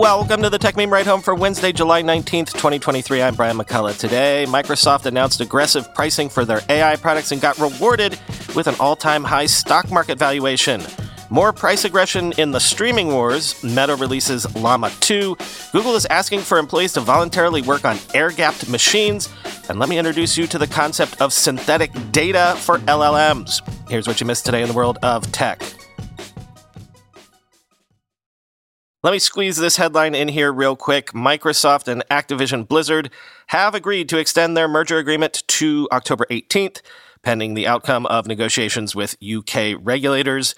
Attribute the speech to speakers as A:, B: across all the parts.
A: Welcome to the Techmeme Ride Home for Wednesday, July 19th, 2023. I'm Brian McCullough. Today, Microsoft announced aggressive pricing for their AI products and got rewarded with an all time high stock market valuation. More price aggression in the streaming wars. Meta releases Llama 2. Google is asking for employees to voluntarily work on air gapped machines. And let me introduce you to the concept of synthetic data for LLMs. Here's what you missed today in the world of tech. Let me squeeze this headline in here real quick. Microsoft and Activision Blizzard have agreed to extend their merger agreement to October 18th, pending the outcome of negotiations with UK regulators.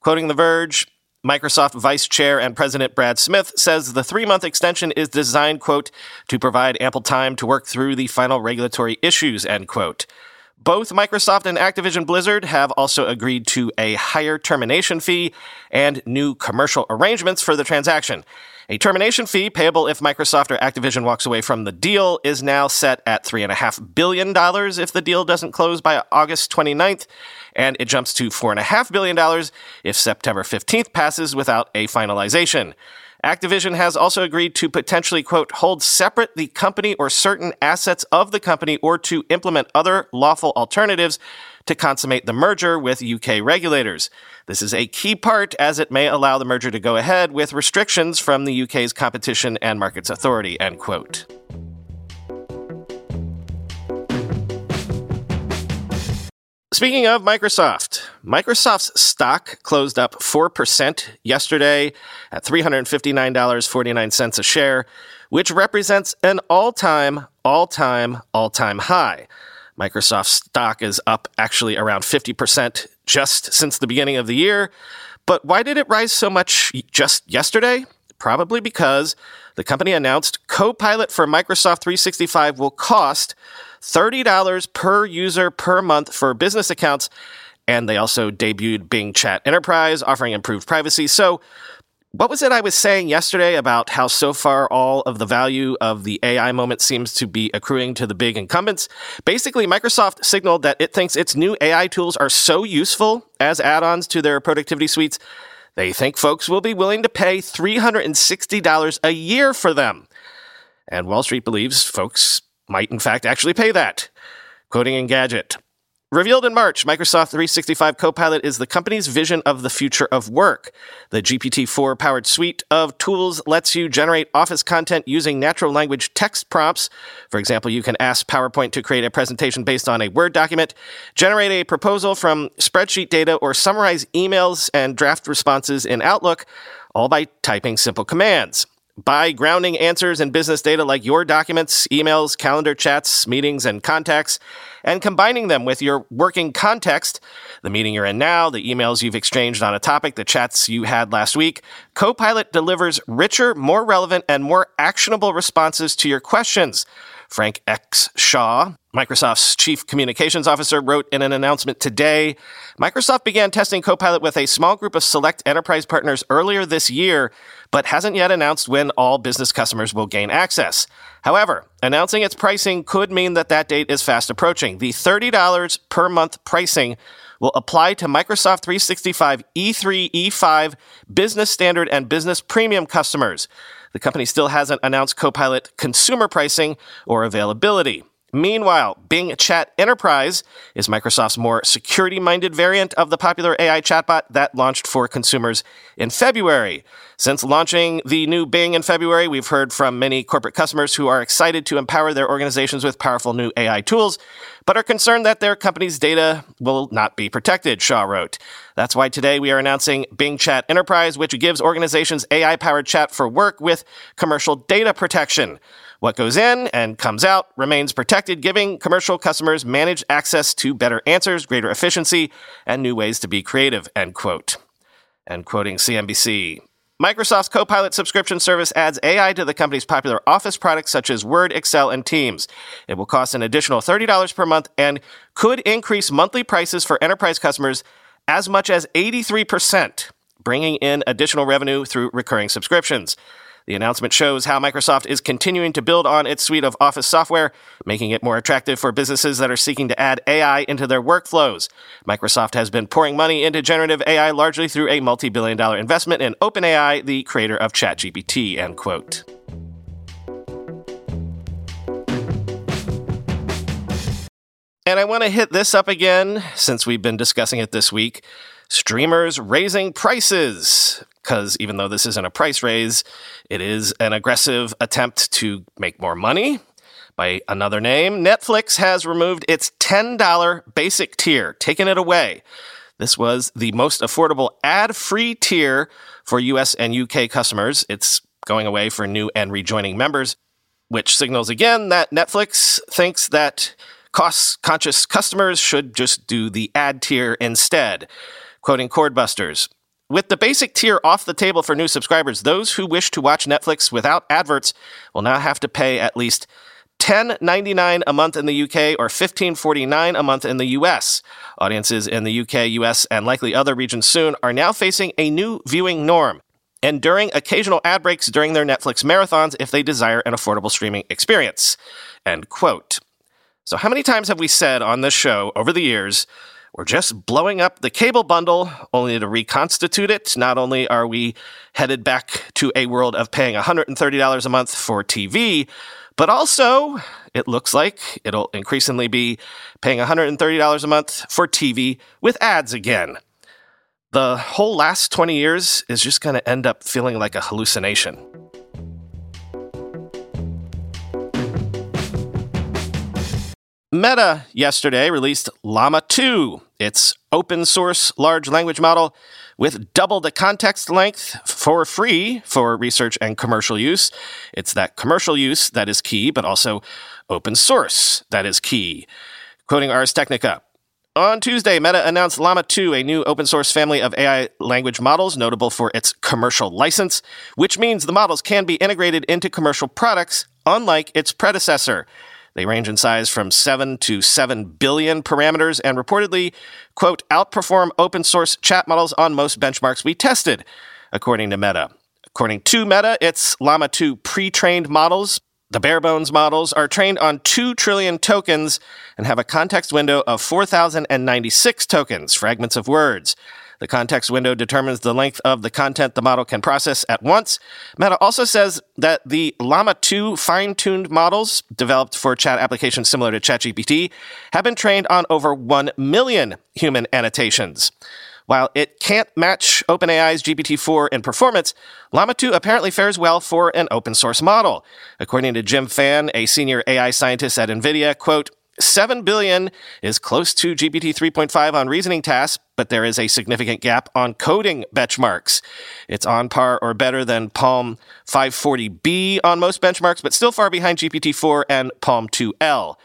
A: Quoting The Verge, Microsoft Vice Chair and President Brad Smith says the three month extension is designed, quote, to provide ample time to work through the final regulatory issues, end quote. Both Microsoft and Activision Blizzard have also agreed to a higher termination fee and new commercial arrangements for the transaction. A termination fee payable if Microsoft or Activision walks away from the deal is now set at $3.5 billion if the deal doesn't close by August 29th, and it jumps to $4.5 billion if September 15th passes without a finalization. Activision has also agreed to potentially, quote, hold separate the company or certain assets of the company or to implement other lawful alternatives to consummate the merger with UK regulators. This is a key part as it may allow the merger to go ahead with restrictions from the UK's Competition and Markets Authority, end quote. Speaking of Microsoft, Microsoft's stock closed up 4% yesterday at $359.49 a share, which represents an all time, all time, all time high. Microsoft's stock is up actually around 50% just since the beginning of the year. But why did it rise so much just yesterday? Probably because the company announced Copilot for Microsoft 365 will cost $30 per user per month for business accounts. And they also debuted Bing Chat Enterprise, offering improved privacy. So, what was it I was saying yesterday about how so far all of the value of the AI moment seems to be accruing to the big incumbents? Basically, Microsoft signaled that it thinks its new AI tools are so useful as add ons to their productivity suites, they think folks will be willing to pay $360 a year for them. And Wall Street believes folks might in fact actually pay that. Quoting Engadget. Revealed in March, Microsoft 365 Copilot is the company's vision of the future of work. The GPT 4 powered suite of tools lets you generate office content using natural language text prompts. For example, you can ask PowerPoint to create a presentation based on a Word document, generate a proposal from spreadsheet data, or summarize emails and draft responses in Outlook, all by typing simple commands by grounding answers in business data like your documents, emails, calendar chats, meetings, and contacts, and combining them with your working context, the meeting you're in now, the emails you've exchanged on a topic, the chats you had last week, Copilot delivers richer, more relevant, and more actionable responses to your questions. Frank X. Shaw, Microsoft's chief communications officer, wrote in an announcement today Microsoft began testing Copilot with a small group of select enterprise partners earlier this year, but hasn't yet announced when all business customers will gain access. However, announcing its pricing could mean that that date is fast approaching. The $30 per month pricing will apply to Microsoft 365 E3, E5, Business Standard, and Business Premium customers. The company still hasn't announced Copilot consumer pricing or availability. Meanwhile, Bing Chat Enterprise is Microsoft's more security minded variant of the popular AI chatbot that launched for consumers in February. Since launching the new Bing in February, we've heard from many corporate customers who are excited to empower their organizations with powerful new AI tools, but are concerned that their company's data will not be protected, Shaw wrote. That's why today we are announcing Bing Chat Enterprise, which gives organizations AI powered chat for work with commercial data protection. What goes in and comes out remains protected, giving commercial customers managed access to better answers, greater efficiency, and new ways to be creative, end quote. And quoting CNBC. Microsoft's Copilot subscription service adds AI to the company's popular Office products such as Word, Excel, and Teams. It will cost an additional $30 per month and could increase monthly prices for enterprise customers as much as 83%, bringing in additional revenue through recurring subscriptions. The announcement shows how Microsoft is continuing to build on its suite of Office software, making it more attractive for businesses that are seeking to add AI into their workflows. Microsoft has been pouring money into generative AI largely through a multi-billion dollar investment in OpenAI, the creator of ChatGPT, end quote. And I want to hit this up again since we've been discussing it this week. Streamers raising prices. Because even though this isn't a price raise, it is an aggressive attempt to make more money. By another name, Netflix has removed its $10 basic tier, taken it away. This was the most affordable ad free tier for US and UK customers. It's going away for new and rejoining members, which signals again that Netflix thinks that Cost conscious customers should just do the ad tier instead. Quoting Cordbusters. With the basic tier off the table for new subscribers, those who wish to watch Netflix without adverts will now have to pay at least $10.99 a month in the UK or $15.49 a month in the US. Audiences in the UK, US, and likely other regions soon are now facing a new viewing norm, enduring occasional ad breaks during their Netflix marathons if they desire an affordable streaming experience. End quote. So, how many times have we said on this show over the years, we're just blowing up the cable bundle only to reconstitute it? Not only are we headed back to a world of paying $130 a month for TV, but also it looks like it'll increasingly be paying $130 a month for TV with ads again. The whole last 20 years is just going to end up feeling like a hallucination. Meta yesterday released Llama 2, its open source large language model with double the context length for free for research and commercial use. It's that commercial use that is key, but also open source that is key. Quoting Ars Technica. On Tuesday, Meta announced Llama 2, a new open source family of AI language models notable for its commercial license, which means the models can be integrated into commercial products, unlike its predecessor. They range in size from 7 to 7 billion parameters and reportedly, quote, outperform open source chat models on most benchmarks we tested, according to Meta. According to Meta, its Llama 2 pre trained models, the bare bones models, are trained on 2 trillion tokens and have a context window of 4,096 tokens, fragments of words. The context window determines the length of the content the model can process at once. Meta also says that the Llama 2 fine tuned models developed for chat applications similar to ChatGPT have been trained on over 1 million human annotations. While it can't match OpenAI's GPT-4 in performance, Llama 2 apparently fares well for an open source model. According to Jim Fan, a senior AI scientist at NVIDIA, quote, 7 billion is close to GPT 3.5 on reasoning tasks, but there is a significant gap on coding benchmarks. It's on par or better than PaLM 540B on most benchmarks, but still far behind GPT 4 and PaLM 2L.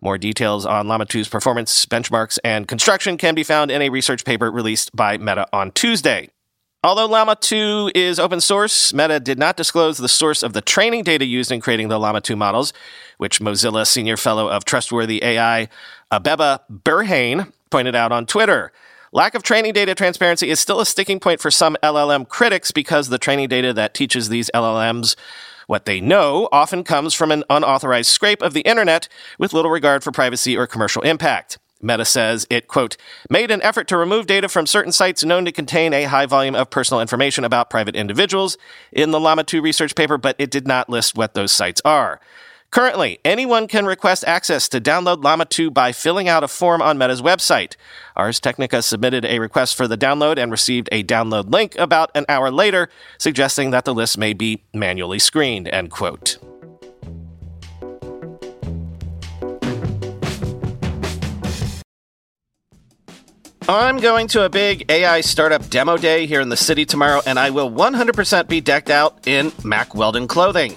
A: More details on Llama 2's performance, benchmarks, and construction can be found in a research paper released by Meta on Tuesday. Although Llama 2 is open source, Meta did not disclose the source of the training data used in creating the Llama 2 models, which Mozilla Senior Fellow of Trustworthy AI, Abeba Birhane, pointed out on Twitter. Lack of training data transparency is still a sticking point for some LLM critics because the training data that teaches these LLMs what they know often comes from an unauthorized scrape of the internet with little regard for privacy or commercial impact. Meta says it, quote, made an effort to remove data from certain sites known to contain a high volume of personal information about private individuals in the Llama 2 research paper, but it did not list what those sites are. Currently, anyone can request access to download Llama 2 by filling out a form on Meta's website. Ars Technica submitted a request for the download and received a download link about an hour later, suggesting that the list may be manually screened, end quote. I'm going to a big AI startup demo day here in the city tomorrow, and I will 100% be decked out in Mack Weldon clothing.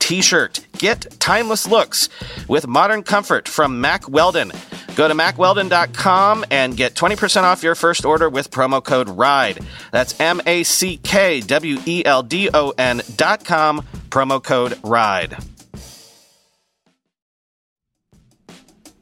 A: t shirt. Get timeless looks with modern comfort from Mack Weldon. Go to mackweldon.com and get 20% off your first order with promo code RIDE. That's M A C K W E L D O N.com, promo code RIDE.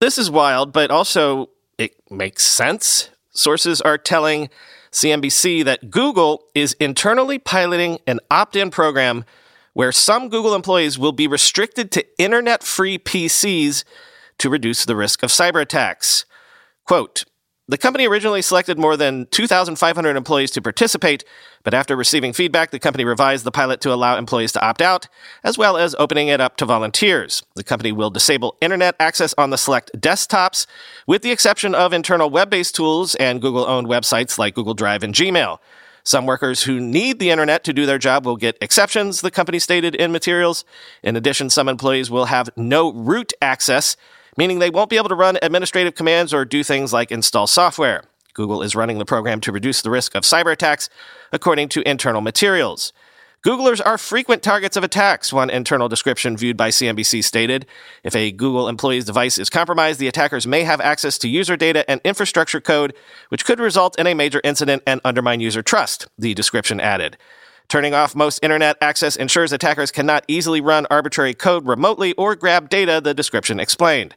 A: This is wild, but also it makes sense. Sources are telling CNBC that Google is internally piloting an opt in program where some Google employees will be restricted to internet free PCs to reduce the risk of cyber attacks. Quote, the company originally selected more than 2,500 employees to participate, but after receiving feedback, the company revised the pilot to allow employees to opt out, as well as opening it up to volunteers. The company will disable internet access on the select desktops, with the exception of internal web based tools and Google owned websites like Google Drive and Gmail. Some workers who need the internet to do their job will get exceptions, the company stated in materials. In addition, some employees will have no root access meaning they won't be able to run administrative commands or do things like install software. Google is running the program to reduce the risk of cyber attacks, according to internal materials. Googlers are frequent targets of attacks, one internal description viewed by CNBC stated. If a Google employee's device is compromised, the attackers may have access to user data and infrastructure code, which could result in a major incident and undermine user trust, the description added. Turning off most internet access ensures attackers cannot easily run arbitrary code remotely or grab data, the description explained.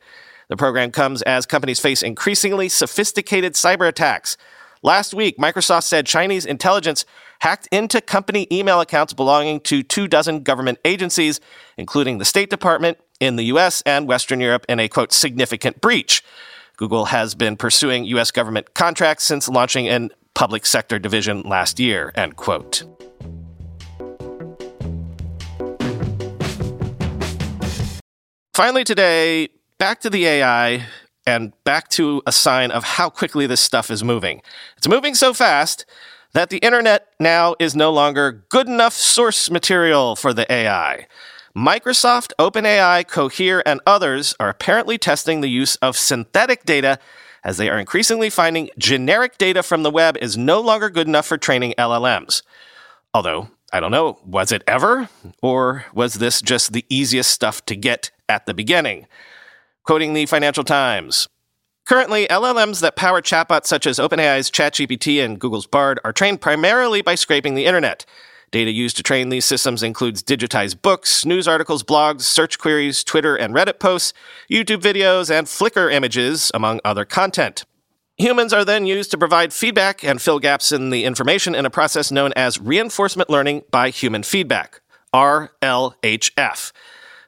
A: The program comes as companies face increasingly sophisticated cyber attacks. Last week, Microsoft said Chinese intelligence hacked into company email accounts belonging to two dozen government agencies, including the State Department in the US and Western Europe, in a quote, significant breach. Google has been pursuing US government contracts since launching an public sector division last year, end quote. Finally, today, back to the AI and back to a sign of how quickly this stuff is moving. It's moving so fast that the internet now is no longer good enough source material for the AI. Microsoft, OpenAI, Cohere, and others are apparently testing the use of synthetic data as they are increasingly finding generic data from the web is no longer good enough for training LLMs. Although, I don't know, was it ever? Or was this just the easiest stuff to get at the beginning. Quoting the Financial Times Currently, LLMs that power chatbots such as OpenAI's ChatGPT and Google's Bard are trained primarily by scraping the internet. Data used to train these systems includes digitized books, news articles, blogs, search queries, Twitter and Reddit posts, YouTube videos, and Flickr images, among other content. Humans are then used to provide feedback and fill gaps in the information in a process known as reinforcement learning by human feedback, RLHF.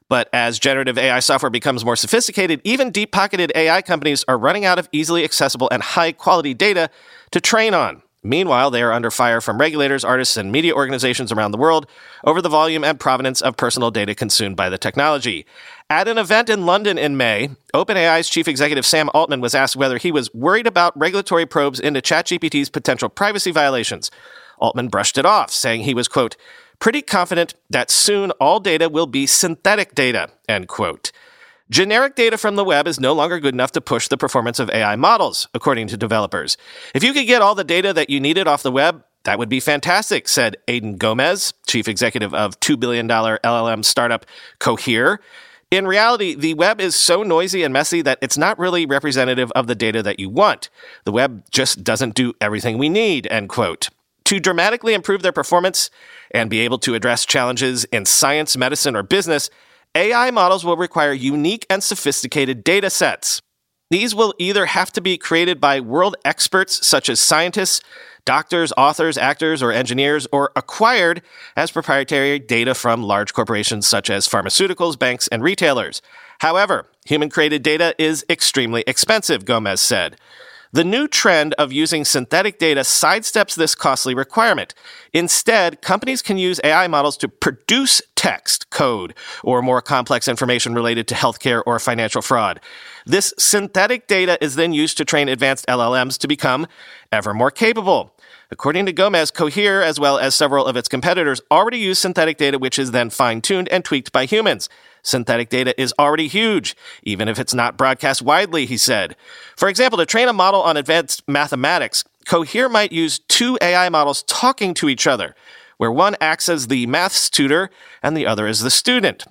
A: But as generative AI software becomes more sophisticated, even deep pocketed AI companies are running out of easily accessible and high quality data to train on. Meanwhile, they are under fire from regulators, artists, and media organizations around the world over the volume and provenance of personal data consumed by the technology. At an event in London in May, OpenAI's chief executive Sam Altman was asked whether he was worried about regulatory probes into ChatGPT's potential privacy violations. Altman brushed it off, saying he was, quote, pretty confident that soon all data will be synthetic data, end quote. Generic data from the web is no longer good enough to push the performance of AI models, according to developers. If you could get all the data that you needed off the web, that would be fantastic, said Aidan Gomez, chief executive of $2 billion LLM startup Cohere. In reality, the web is so noisy and messy that it's not really representative of the data that you want. The web just doesn't do everything we need, end quote. To dramatically improve their performance and be able to address challenges in science, medicine, or business, AI models will require unique and sophisticated data sets. These will either have to be created by world experts such as scientists, doctors, authors, actors, or engineers, or acquired as proprietary data from large corporations such as pharmaceuticals, banks, and retailers. However, human created data is extremely expensive, Gomez said. The new trend of using synthetic data sidesteps this costly requirement. Instead, companies can use AI models to produce text, code, or more complex information related to healthcare or financial fraud. This synthetic data is then used to train advanced LLMs to become ever more capable. According to Gomez, Cohere, as well as several of its competitors, already use synthetic data, which is then fine tuned and tweaked by humans. Synthetic data is already huge, even if it's not broadcast widely, he said. For example, to train a model on advanced mathematics, Cohere might use two AI models talking to each other, where one acts as the maths tutor and the other as the student.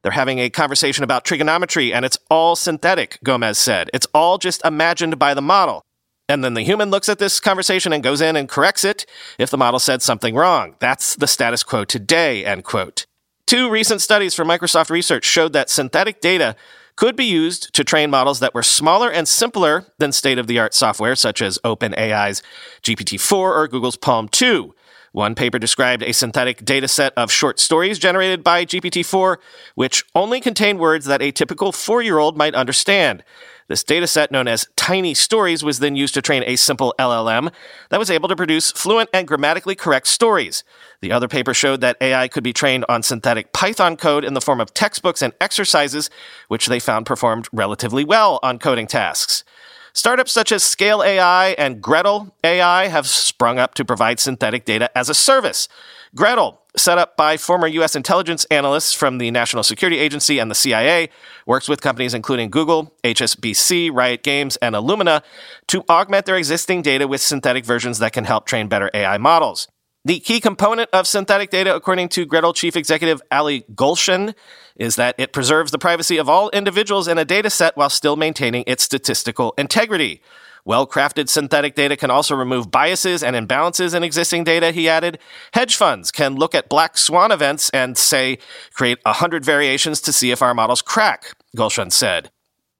A: They're having a conversation about trigonometry, and it's all synthetic, Gomez said. It's all just imagined by the model. And then the human looks at this conversation and goes in and corrects it if the model said something wrong. That's the status quo today, end quote. Two recent studies from Microsoft Research showed that synthetic data could be used to train models that were smaller and simpler than state of the art software, such as OpenAI's GPT 4 or Google's PaLM 2. One paper described a synthetic data set of short stories generated by GPT 4, which only contained words that a typical four year old might understand. This dataset, known as Tiny Stories, was then used to train a simple LLM that was able to produce fluent and grammatically correct stories. The other paper showed that AI could be trained on synthetic Python code in the form of textbooks and exercises, which they found performed relatively well on coding tasks. Startups such as Scale AI and Gretel AI have sprung up to provide synthetic data as a service. Gretel, set up by former U.S. intelligence analysts from the National Security Agency and the CIA, works with companies including Google, HSBC, Riot Games, and Illumina to augment their existing data with synthetic versions that can help train better AI models. The key component of synthetic data, according to Gretel chief executive Ali Golshan, is that it preserves the privacy of all individuals in a data set while still maintaining its statistical integrity. Well crafted synthetic data can also remove biases and imbalances in existing data, he added. Hedge funds can look at black swan events and, say, create 100 variations to see if our models crack, Golshan said.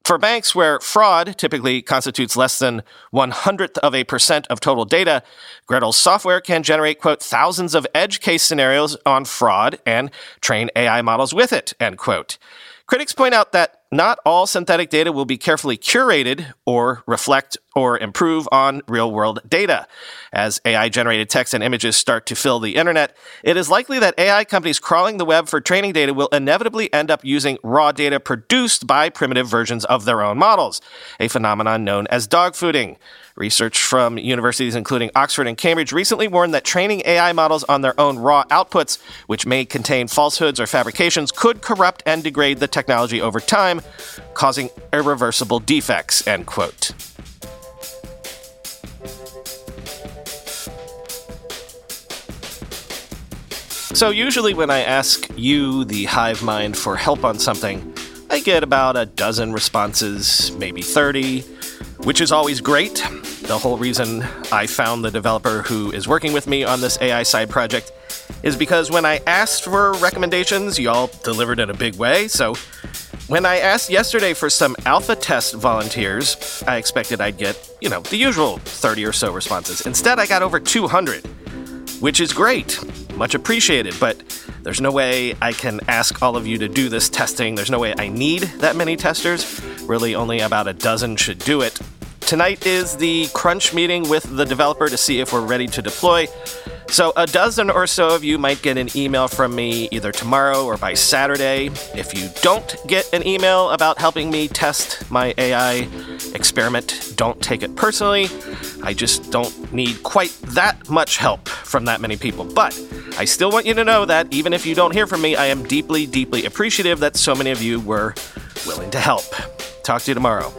A: For banks where fraud typically constitutes less than one hundredth of a percent of total data, Gretel's software can generate, quote, thousands of edge case scenarios on fraud and train AI models with it, end quote. Critics point out that not all synthetic data will be carefully curated or reflect or improve on real world data. As AI generated text and images start to fill the internet, it is likely that AI companies crawling the web for training data will inevitably end up using raw data produced by primitive versions of their own models, a phenomenon known as dogfooding. Research from universities including Oxford and Cambridge recently warned that training AI models on their own raw outputs, which may contain falsehoods or fabrications, could corrupt and degrade the technology over time, causing irreversible defects, end quote. So, usually, when I ask you, the hive mind, for help on something, I get about a dozen responses, maybe 30, which is always great. The whole reason I found the developer who is working with me on this AI side project is because when I asked for recommendations, y'all delivered in a big way. So when I asked yesterday for some alpha test volunteers, I expected I'd get, you know, the usual 30 or so responses. Instead, I got over 200, which is great. Much appreciated, but there's no way I can ask all of you to do this testing. There's no way I need that many testers. Really, only about a dozen should do it Tonight is the crunch meeting with the developer to see if we're ready to deploy. So, a dozen or so of you might get an email from me either tomorrow or by Saturday. If you don't get an email about helping me test my AI experiment, don't take it personally. I just don't need quite that much help from that many people. But I still want you to know that even if you don't hear from me, I am deeply, deeply appreciative that so many of you were willing to help. Talk to you tomorrow.